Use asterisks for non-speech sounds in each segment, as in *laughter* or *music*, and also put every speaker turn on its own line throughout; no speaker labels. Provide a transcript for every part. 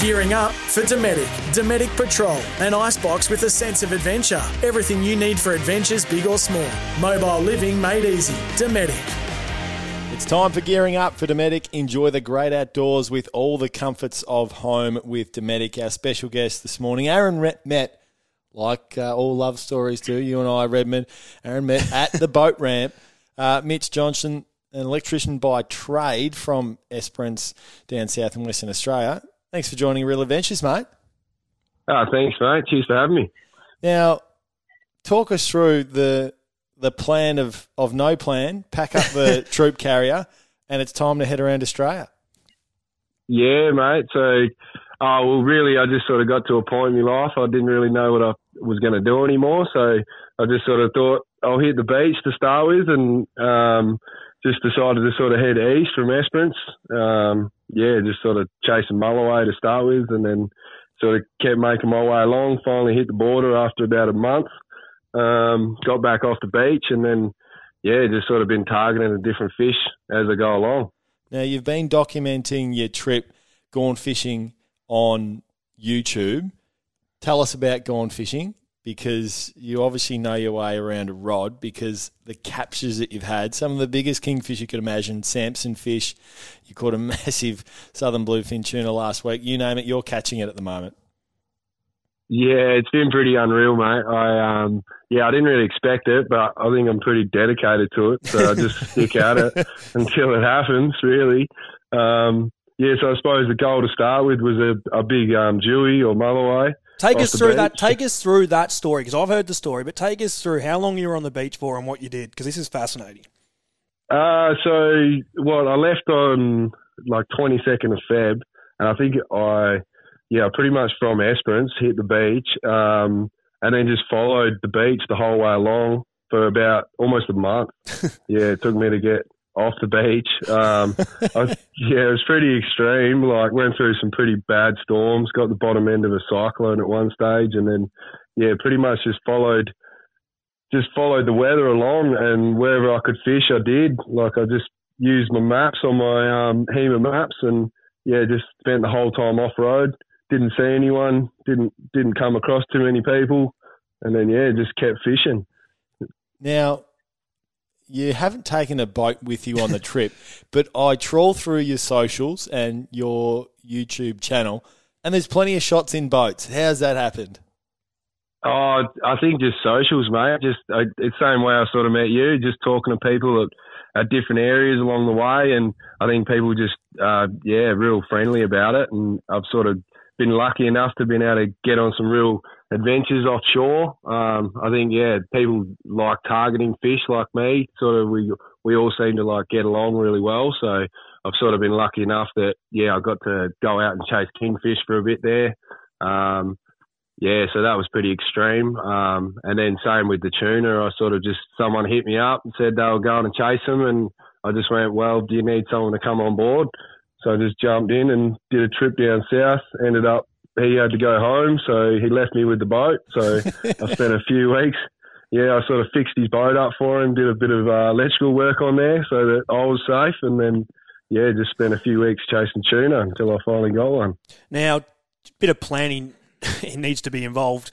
Gearing up for Dometic. Dometic Patrol, an icebox with a sense of adventure. Everything you need for adventures, big or small. Mobile living made easy. Dometic.
It's time for gearing up for Dometic. Enjoy the great outdoors with all the comforts of home with Dometic. Our special guest this morning, Aaron met, like uh, all love stories do, you and I, Redmond. Aaron met *laughs* at the boat ramp. Uh, Mitch Johnson, an electrician by trade from Esperance down south in Western Australia. Thanks for joining Real Adventures, mate.
Oh, thanks, mate. Cheers for having me.
Now, talk us through the the plan of, of no plan, pack up the *laughs* troop carrier, and it's time to head around Australia.
Yeah, mate. So, oh, well, really, I just sort of got to a point in my life I didn't really know what I was going to do anymore. So I just sort of thought I'll hit the beach to start with and um, just decided to sort of head east from Esperance. Um, yeah, just sort of chasing Mulloway to start with, and then sort of kept making my way along. Finally hit the border after about a month. Um, got back off the beach, and then yeah, just sort of been targeting a different fish as I go along.
Now you've been documenting your trip gone fishing on YouTube. Tell us about gone fishing because you obviously know your way around a rod because the captures that you've had, some of the biggest kingfish you could imagine, Samson fish, you caught a *laughs* massive southern bluefin tuna last week, you name it, you're catching it at the moment.
Yeah, it's been pretty unreal, mate. I um, yeah, I didn't really expect it, but I think I'm pretty dedicated to it. So I just *laughs* stick at it until it happens. Really, um, yeah. So I suppose the goal to start with was a, a big um, jewie or Mulloway.
Take us through beach. that. Take us through that story because I've heard the story, but take us through how long you were on the beach for and what you did because this is fascinating.
Uh, so well, I left on like 22nd of Feb, and I think I, yeah, pretty much from Esperance hit the beach, um, and then just followed the beach the whole way along for about almost a month. *laughs* yeah, it took me to get off the beach. Um, *laughs* I, yeah, it was pretty extreme. Like went through some pretty bad storms. Got the bottom end of a cyclone at one stage, and then yeah, pretty much just followed, just followed the weather along, and wherever I could fish, I did. Like I just used my maps on my um, HEMA maps, and yeah, just spent the whole time off road. Didn't see anyone. Didn't didn't come across too many people, and then yeah, just kept fishing.
Now, you haven't taken a boat with you on the *laughs* trip, but I trawl through your socials and your YouTube channel, and there's plenty of shots in boats. How's that happened?
Oh, I think just socials, mate. Just uh, it's the same way I sort of met you, just talking to people at, at different areas along the way, and I think people just, uh, yeah, real friendly about it, and I've sort of been lucky enough to been able to get on some real adventures offshore. Um, I think yeah, people like targeting fish like me. Sort of we we all seem to like get along really well. So I've sort of been lucky enough that yeah, I got to go out and chase kingfish for a bit there. Um, yeah, so that was pretty extreme. Um, and then same with the tuna. I sort of just someone hit me up and said they were going to chase them, and I just went, well, do you need someone to come on board? So I just jumped in and did a trip down south. Ended up he had to go home, so he left me with the boat. So I *laughs* spent a few weeks. Yeah, I sort of fixed his boat up for him, did a bit of uh, electrical work on there so that I was safe, and then yeah, just spent a few weeks chasing tuna until I finally got one.
Now, a bit of planning *laughs* needs to be involved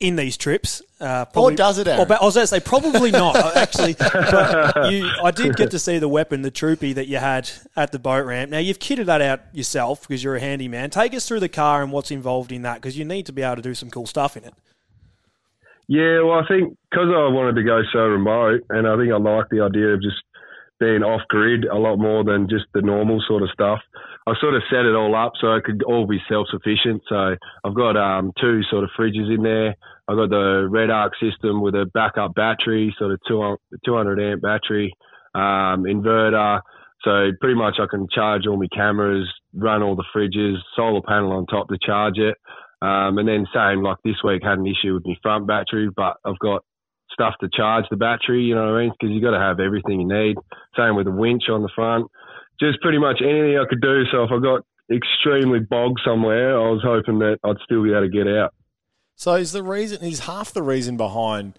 in these trips.
Uh, probably, or does it, Aaron?
Or, I was going to say probably not, *laughs* actually. But you, I did get to see the weapon, the troopy that you had at the boat ramp. Now, you've kitted that out yourself because you're a handyman. Take us through the car and what's involved in that because you need to be able to do some cool stuff in it.
Yeah, well, I think because I wanted to go so remote and I think I like the idea of just being off grid a lot more than just the normal sort of stuff. I sort of set it all up so it could all be self sufficient. So I've got um, two sort of fridges in there. I've got the Redarc system with a backup battery, sort of 200 amp battery, um, inverter. So pretty much I can charge all my cameras, run all the fridges, solar panel on top to charge it. Um, and then same like this week had an issue with my front battery, but I've got stuff to charge the battery, you know what I mean? Because you got to have everything you need. Same with the winch on the front. Just pretty much anything I could do. So if I got extremely bogged somewhere, I was hoping that I'd still be able to get out.
So is the reason is half the reason behind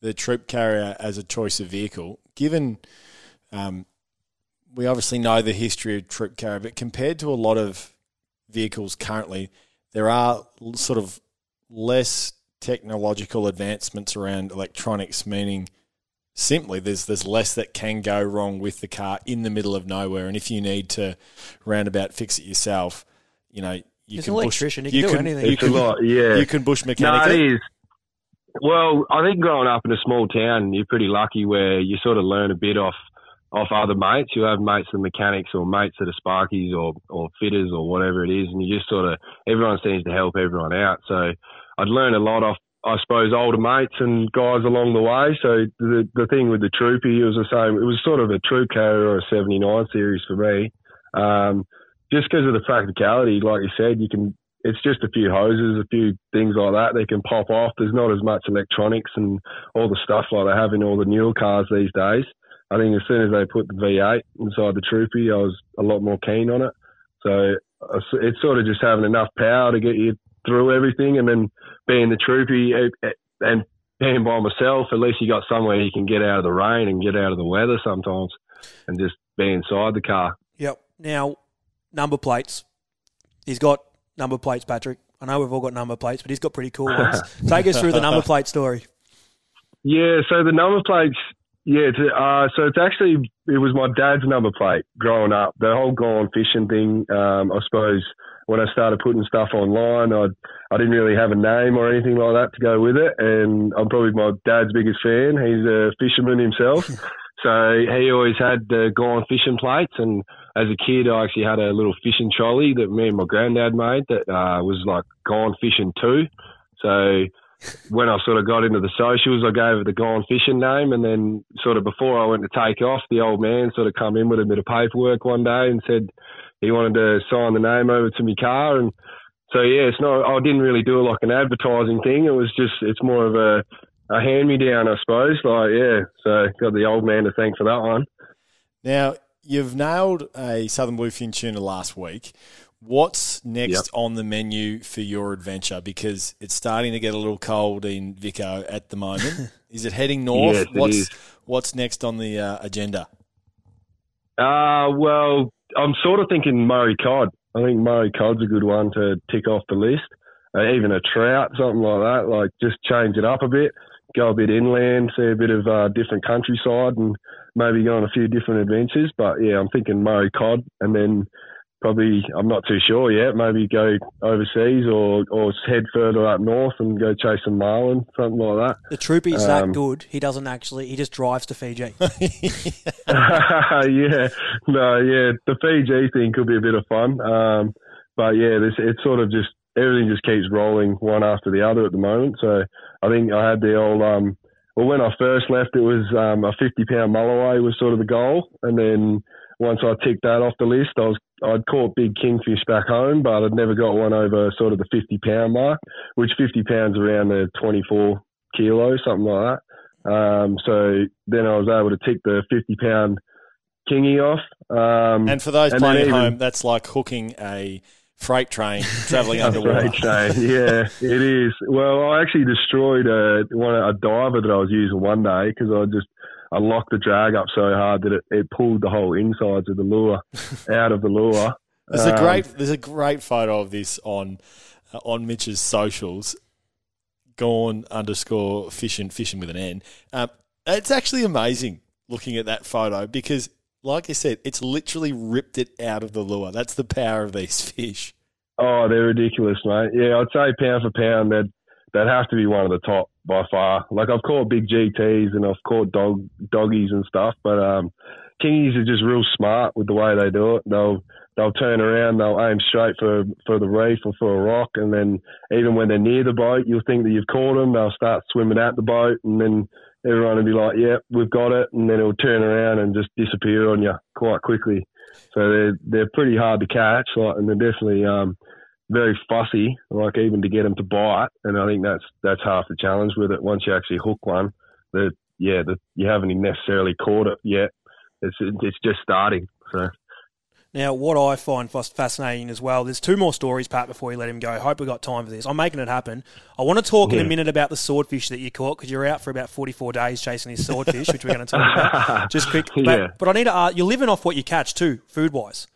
the troop carrier as a choice of vehicle, given um, we obviously know the history of troop carrier, but compared to a lot of vehicles currently, there are sort of less technological advancements around electronics, meaning simply there's there's less that can go wrong with the car in the middle of nowhere. And if you need to roundabout fix it yourself, you know you
He's
can
an
bush,
electrician, he can
you
do
can,
anything.
You
It's a
can,
lot, yeah.
you can bush
No,
mechanic
it
it.
is. Well, I think growing up in a small town, you're pretty lucky where you sort of learn a bit off off other mates. You have mates that are mechanics or mates that are sparkies or, or fitters or whatever it is, and you just sort of everyone seems to help everyone out. So I'd learn a lot off, I suppose, older mates and guys along the way. So the the thing with the troopy, it was the same. It was sort of a troop carrier or a '79 series for me. Um, just because of the practicality, like you said, you can it's just a few hoses, a few things like that they can pop off. There's not as much electronics and all the stuff like they have in all the newer cars these days. I think as soon as they put the V8 inside the Troopy, I was a lot more keen on it. So it's sort of just having enough power to get you through everything, and then being the Troopy and being by myself, at least you got somewhere you can get out of the rain and get out of the weather sometimes, and just be inside the car.
Yep. Now, number plates. He's got number plates, Patrick. I know we've all got number plates, but he's got pretty cool ones. *laughs* Take us through the number plate story.
Yeah, so the number plates, yeah, it's, uh, so it's actually, it was my dad's number plate growing up. The whole gone fishing thing, um, I suppose when I started putting stuff online, I I didn't really have a name or anything like that to go with it. And I'm probably my dad's biggest fan. He's a fisherman himself. *laughs* so he always had the gone fishing plates. And as a kid, I actually had a little fishing trolley that me and my granddad made that uh, was like gone fishing too. So when I sort of got into the socials, I gave it the Gone Fishing name, and then sort of before I went to take off, the old man sort of come in with a bit of paperwork one day and said he wanted to sign the name over to my car, and so yeah, it's not. I didn't really do like an advertising thing. It was just it's more of a a hand me down, I suppose. Like yeah, so got the old man to thank for that one.
Now, you've nailed a Southern Bluefin tuna last week. What's next
Yep.
on the menu for your adventure? Because it's starting to get a little cold in Vico at the moment. *laughs* is it heading north?
Yes, it
what's
is.
what's next on the uh, agenda?
Uh, well, I'm sort of thinking Murray cod. I think Murray cod's a good one to tick off the list. Uh, even a trout, something like that. Like just change it up a bit, go a bit inland, see a bit of uh, different countryside, and maybe go on a few different adventures. But yeah, I'm thinking Murray cod, and then probably I'm not too sure yet. Maybe go overseas or or head further up north and go chase some marlin, something like that.
The Troopy's that
Um,
good. He doesn't actually. He just drives to Fiji. *laughs*
yeah, no, yeah, the Fiji thing could be a bit of fun. Um, but yeah, this it's sort of just everything just keeps rolling one after the other at the moment. So I think I had the old um, well when I first left, it was um, a fifty pound mulloway was sort of the goal, and then once I ticked that off the list, I was I'd caught big kingfish back home, but I'd never got one over sort of the fifty pound mark, which fifty pounds around the twenty four kilo, something like that. Um, so then I was able to tick the 50 pound kingy off. Um,
And for those
And
playing at
even-
home, that's like hooking a freight train traveling *laughs* underwater.
right, Shane. Yeah, it is. Well, I actually destroyed a one a diver that I was using one day because I just I locked the drag up so hard that it, it pulled the whole insides of the lure *laughs* out of the lure.
There's a
Um,
great there's a great photo of this on uh, on Mitch's socials. Gone underscore fishing fishing with an N. Um, it's actually amazing looking at that photo because, like I said, it's literally ripped it out of the lure. That's the power of these *laughs* fish.
Oh, they're ridiculous, mate. Yeah, I'd say pound for pound, they'd they'd have to be one of the top by far. Like I've caught big GTs and I've caught dog doggies and stuff, but um, kingies are just real smart with the way they do it. They'll they'll turn around, they'll aim straight for for the reef or for a rock, and then even when they're near the boat, you'll think that you've caught them. They'll start swimming out the boat, and then everyone will be like, "Yep, yeah, we've got it," and then it'll turn around and just disappear on you quite quickly. So they're they're pretty hard to catch, like, and they're definitely um, very fussy, like even to get them to bite. And I think that's that's half the challenge with it. Once you actually hook one, that yeah, that you haven't necessarily caught it yet. It's it's just starting. So.
Now, what I find fascinating as well, there's two more stories, Pat, before you let him go. I hope we've got time for this. I'm making it happen. I want to talk yeah. in a minute about the swordfish that you caught because you're out for about 44 days chasing these swordfish, which we're going to talk about. *laughs* Just quick. But, yeah. but I need to ask, you're living off what you catch too, food wise.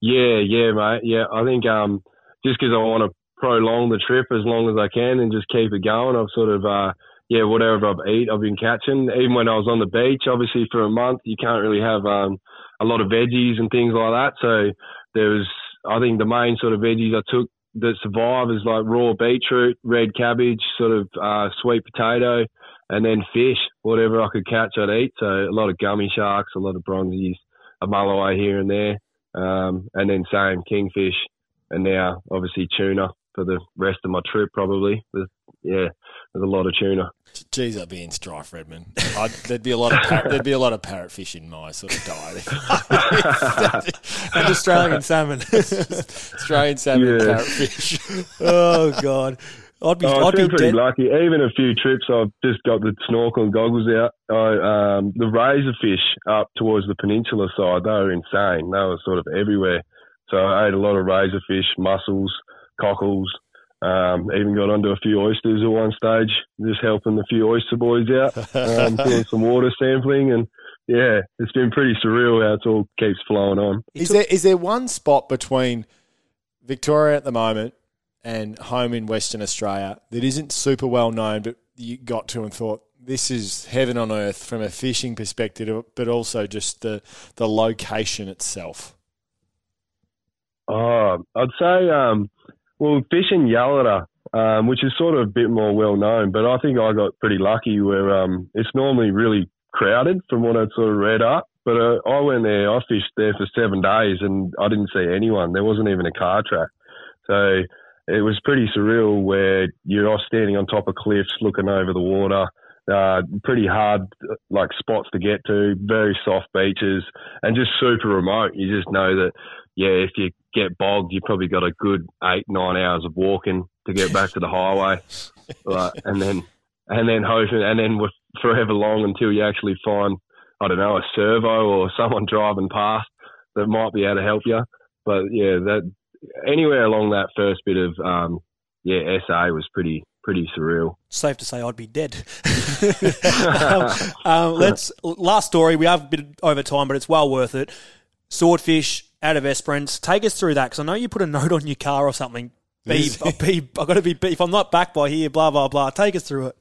Yeah, yeah, mate. Yeah, I think um, just because I want to prolong the trip as long as I can and just keep it going, I've sort of. Uh, yeah, whatever I've eat, I've been catching. Even when I was on the beach, obviously for a month, you can't really have um, a lot of veggies and things like that. So there was, I think, the main sort of veggies I took that survive is like raw beetroot, red cabbage, sort of uh, sweet potato, and then fish. Whatever I could catch, I'd eat. So a lot of gummy sharks, a lot of bronzies, a mulloway here and there, um, and then same kingfish, and now obviously tuna for the rest of my trip probably. There's, yeah, there's a lot of tuna.
Geez, I'd be in strife, Redmond. I'd, there'd be a lot of par- there'd be a lot of parrotfish in my sort of diet. *laughs*
and Australian salmon, *laughs*
Australian salmon, yeah. parrotfish.
oh God. I'd be,
oh,
I'd
be
pretty
dead. lucky. Even a few trips, I've just got the snorkel and goggles out. I, um, the razorfish up towards the peninsula side, they were insane. They were sort of everywhere. So I ate a lot of razorfish, mussels, cockles, um, even got onto a few oysters at one stage, just helping the few oyster boys out, um, *laughs* doing some water sampling, and yeah, it's been pretty surreal how it all keeps flowing on.
Is there is there one spot between Victoria at the moment and home in Western Australia that isn't super well known, but you got to and thought this is heaven on earth from a fishing perspective, but also just the the location itself?
Oh, I'd say um, well, fishing Yalata, um, which is sort of a bit more well known, but I think I got pretty lucky where um, it's normally really crowded from what I'd sort of read up. But uh, I went there, I fished there for seven days and I didn't see anyone. There wasn't even a car track. So it was pretty surreal where you're all standing on top of cliffs looking over the water. Uh, pretty hard like spots to get to, very soft beaches, and just super remote. You just know that yeah, if you get bogged, you probably got a good eight, nine hours of walking to get back to the highway, *laughs* right? And then, and then hoping, and then with forever long until you actually find, I don't know, a servo or someone *laughs* driving past that might be able to help you. But yeah, that anywhere along that first bit of, um, yeah, SA was pretty pretty surreal.
Safe to say I'd be dead. *laughs* um, um, let's last story. We have a bit over time, but it's well worth it. Swordfish out of Esperance. Take us through that because I know you put a note on your car or something. Be, be, I've got to be, if I'm not back by here, blah, blah, blah. Take us through it.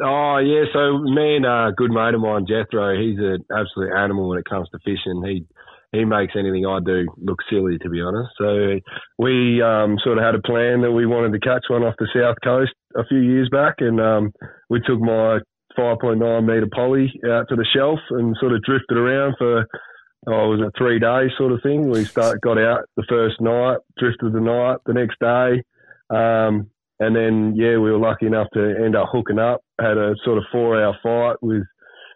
Oh, yeah. So, me and a good mate of mine, Jethro, he's an absolute animal when it comes to fishing. He he makes anything I do look silly, to be honest. So, we um, sort of had a plan that we wanted to catch one off the south coast a few years back, and um, we took my 5.9 metre poly out to the shelf and sort of drifted around for oh, it was a three day sort of thing. We start got out the first night, drifted the night, the next day, um, and then yeah, we were lucky enough to end up hooking up. Had a sort of four hour fight with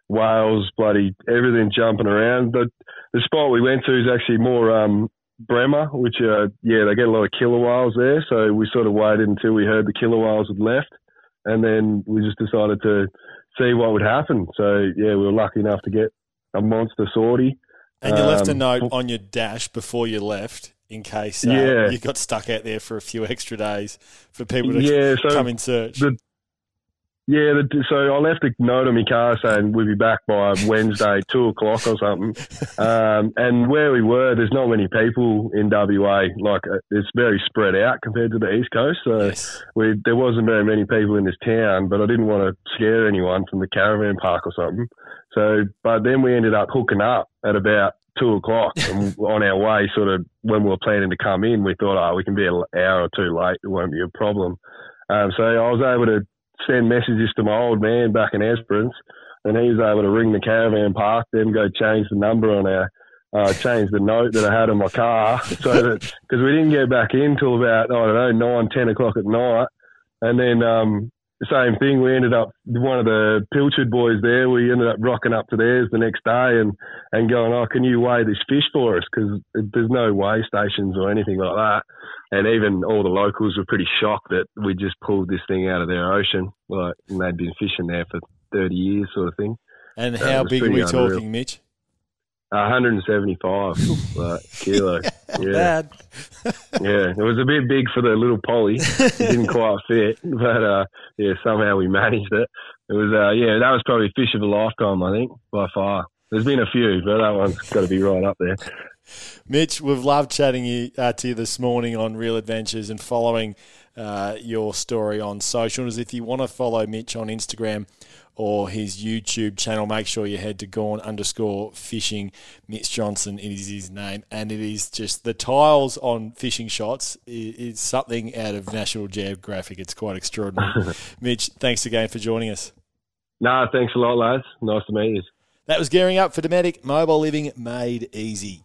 whales, bloody everything jumping around. The the spot we went to is actually more um, Bremer, which uh, yeah, they get a lot of killer whales there. So we sort of waited until we heard the killer whales had left, and then we just decided to see what would happen. So yeah, we were lucky enough to get a monster swordie.
And you left a um, note on your dash before you left in case uh, yeah. you got stuck out there for a few *laughs* extra days for people to yeah, so come in search. The,
yeah, the, so I left a note on my car saying we'll be back by Wednesday, *laughs* two o'clock or something. Um, and where we were, there's not many people in WA. Like uh, it's very spread out compared to the East Coast. So yes. we, there wasn't very many people in this town, but I didn't want to scare anyone from the caravan park or something. So, but then we ended up hooking up at about two o'clock *laughs* and on our way, sort of when we were planning to come in, we thought, oh, we can be an hour or two late. It won't be a problem. Um, so I was able to send messages to my old man back in Esperance and he was able to ring the caravan park, then go change the number on our uh, changed the note that I had on my car *laughs* so that because we didn't get back in till about I don't know nine ten o'clock at night, and then um, same thing. We ended up one of the Pilchard boys there. We ended up rocking up to theirs the next day and and going, oh, can you weigh this fish for us? Because there's no weigh stations or anything like that. And even all the locals were pretty shocked that we just pulled this thing out of their ocean, like and they'd been fishing there for 30 years, sort of thing.
And
That
how big are we
unreal.
talking, Mitch?
175 *laughs* like, kilo. *laughs* Yeah,
Bad. *laughs*
yeah. It was a bit big for the little Polly. It didn't quite fit, but uh, yeah, somehow we managed it. It was, uh, yeah, that was probably fish of a lifetime, I think, by far. There's been a few, but that one's got to be right up there.
Mitch, we've loved chatting you, uh, to you this morning on Real Adventures and following uh, your story on socials. If you want to follow Mitch on Instagram or his YouTube channel, make sure you head to Gone underscore fishing. Mitch Johnson is his name, and it is just the tiles on fishing shots i- is something out of National Geographic. It's quite extraordinary. *laughs* Mitch, thanks again for joining us.
No, thanks a lot, lads. Nice to meet you.
That was gearing up for Dometic Mobile Living Made Easy.